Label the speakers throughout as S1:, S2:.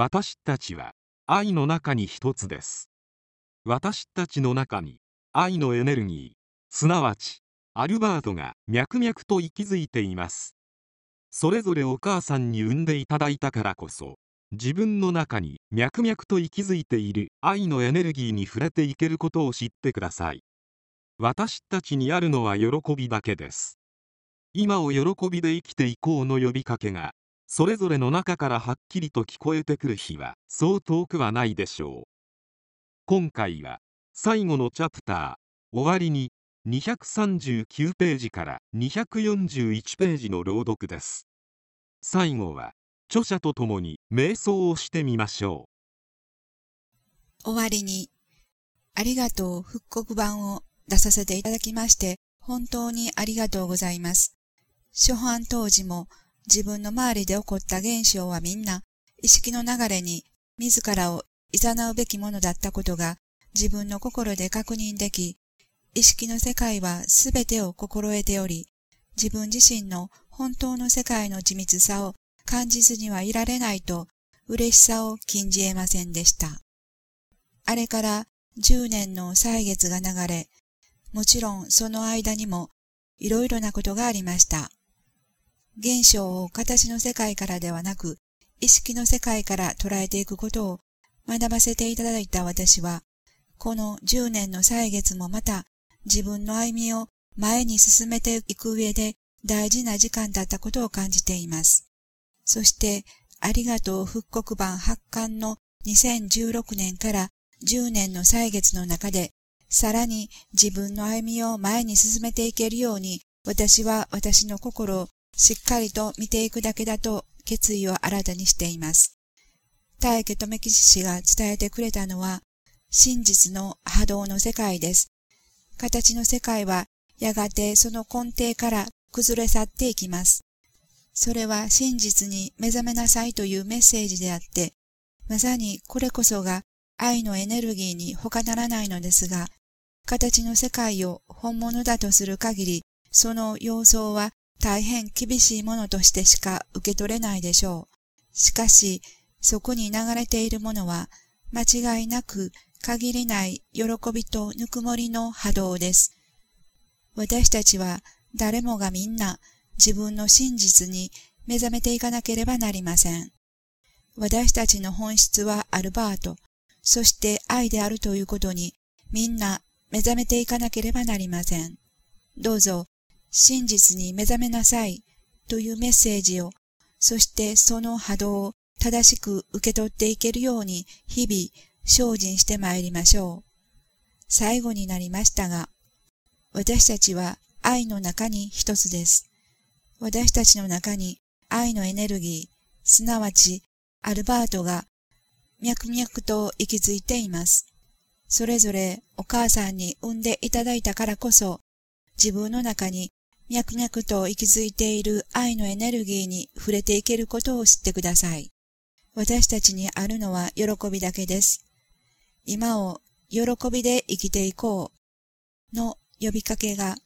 S1: 私たちは愛の中に一つです。私たちの中に愛のエネルギーすなわちアルバートが脈々と息づいています。それぞれお母さんに産んでいただいたからこそ自分の中に脈々と息づいている愛のエネルギーに触れていけることを知ってください。私たちにあるのは喜びだけです。今を喜びで生きていこうの呼びかけがそれぞれの中からはっきりと聞こえてくる日はそう遠くはないでしょう。今回は最後のチャプター終わりに239ページから241ページの朗読です。最後は著者と共に瞑想をしてみましょ
S2: う。終わりにありがとう復刻版を出させていただきまして本当にありがとうございます。初版当時も自分の周りで起こった現象はみんな意識の流れに自らを誘うべきものだったことが自分の心で確認でき意識の世界はすべてを心得ており、自分自身の本当の世界の緻密さを感じずにはいられないと嬉しさを禁じ得ませんでした。あれから10年の歳月が流れ、もちろんその間にもいろいろなことがありました。現象を形の世界からではなく、意識の世界から捉えていくことを学ばせていただいた私は、この10年の歳月もまた自分の歩みを前に進めていく上で大事な時間だったことを感じています。そして、ありがとう復刻版発刊の2016年から10年の歳月の中で、さらに自分の歩みを前に進めていけるように、私は私の心をしっかりと見ていくだけだと決意を新たにしています。大家留吉氏が伝えてくれたのは、真実の波動の世界です。形の世界はやがてその根底から崩れ去っていきます。それは真実に目覚めなさいというメッセージであって、まさにこれこそが愛のエネルギーに他ならないのですが、形の世界を本物だとする限り、その様相は大変厳しいものとしてしか受け取れないでしょう。しかし、そこに流れているものは、間違いなく限りない喜びとぬくもりの波動です。私たちは誰もがみんな自分の真実に目覚めていかなければなりません。私たちの本質はアルバート、そして愛であるということにみんな目覚めていかなければなりません。どうぞ真実に目覚めなさいというメッセージを、そしてその波動を正しく受け取っていけるように日々精進して参りましょう。最後になりましたが、私たちは愛の中に一つです。私たちの中に愛のエネルギー、すなわちアルバートが脈々と息づいています。それぞれお母さんに産んでいただいたからこそ、自分の中に脈々と息づいている愛のエネルギーに触れていけることを知ってください。私たちにあるのは喜びだけです。今を喜びで生きていこうの呼びかけが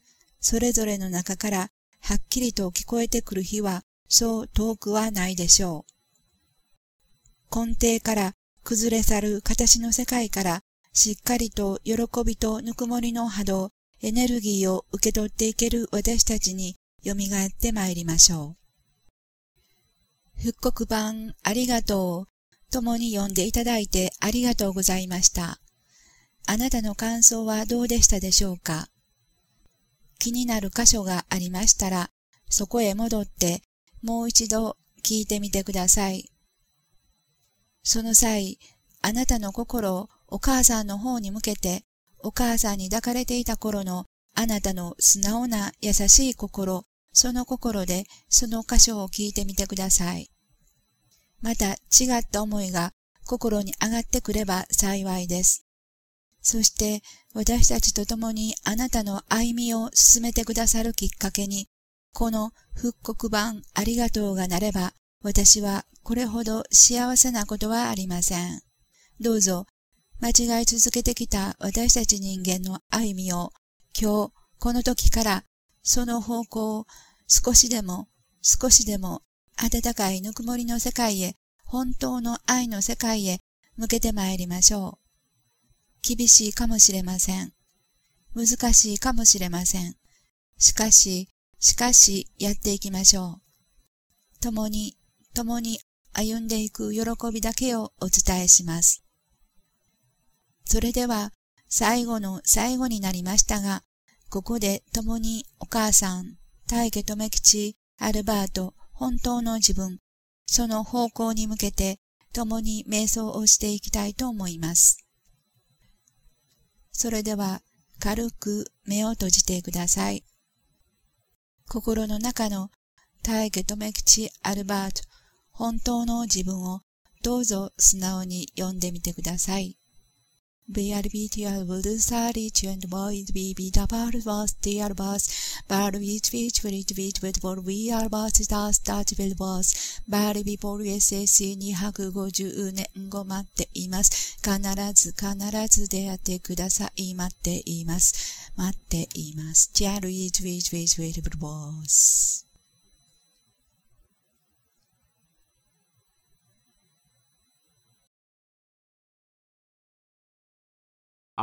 S2: それぞれの中からはっきりと聞こえてくる日はそう遠くはないでしょう。根底から崩れ去る形の世界からしっかりと喜びとぬくもりの波動、エネルギーを受け取っていける私たちに蘇ってまいりましょう。復刻版ありがとう共に読んでいただいてありがとうございました。あなたの感想はどうでしたでしょうか？気になる箇所がありましたら、そこへ戻ってもう一度聞いてみてください。その際、あなたの心をお母さんの方に向けて、お母さんに抱かれていた頃のあなたの素直な優しい心、その心でその箇所を聞いてみてください。また違った思いが心に上がってくれば幸いです。そして私たちと共にあなたの歩みを進めてくださるきっかけに、この復刻版ありがとうがなれば、私はこれほど幸せなことはありません。どうぞ、間違い続けてきた私たち人間の歩みを、今日、この時から、その方向を少しでも、少しでも温かいぬくもりの世界へ本当の愛の世界へ向けて参りましょう。厳しいかもしれません。難しいかもしれません。しかし、しかしやっていきましょう。共に、共に歩んでいく喜びだけをお伝えします。それでは、最後の最後になりましたが、ここで共にお母さん、大家留吉、アルバート、本当の自分、その方向に向けて共に瞑想をしていきたいと思います。それでは軽く目を閉じてください。心の中の大家留吉アルバート、本当の自分をどうぞ素直に読んでみてください。BRBTR will research and void be be the bar was dear was bar which which which which with for we are was that that will was bar before SSC 250年後待っています。必ず必ず出会ってください。待っています。待っています。Dear which which which which was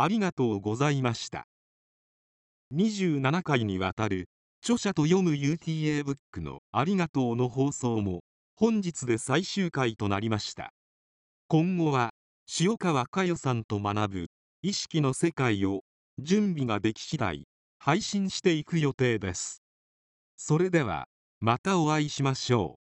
S1: ありがとうございました。27回にわたる著者と読む UTA ブックのありがとうの放送も本日で最終回となりました。今後は塩川佳代さんと学ぶ意識の世界を準備ができ次第配信していく予定です。それではまたお会いしましょう。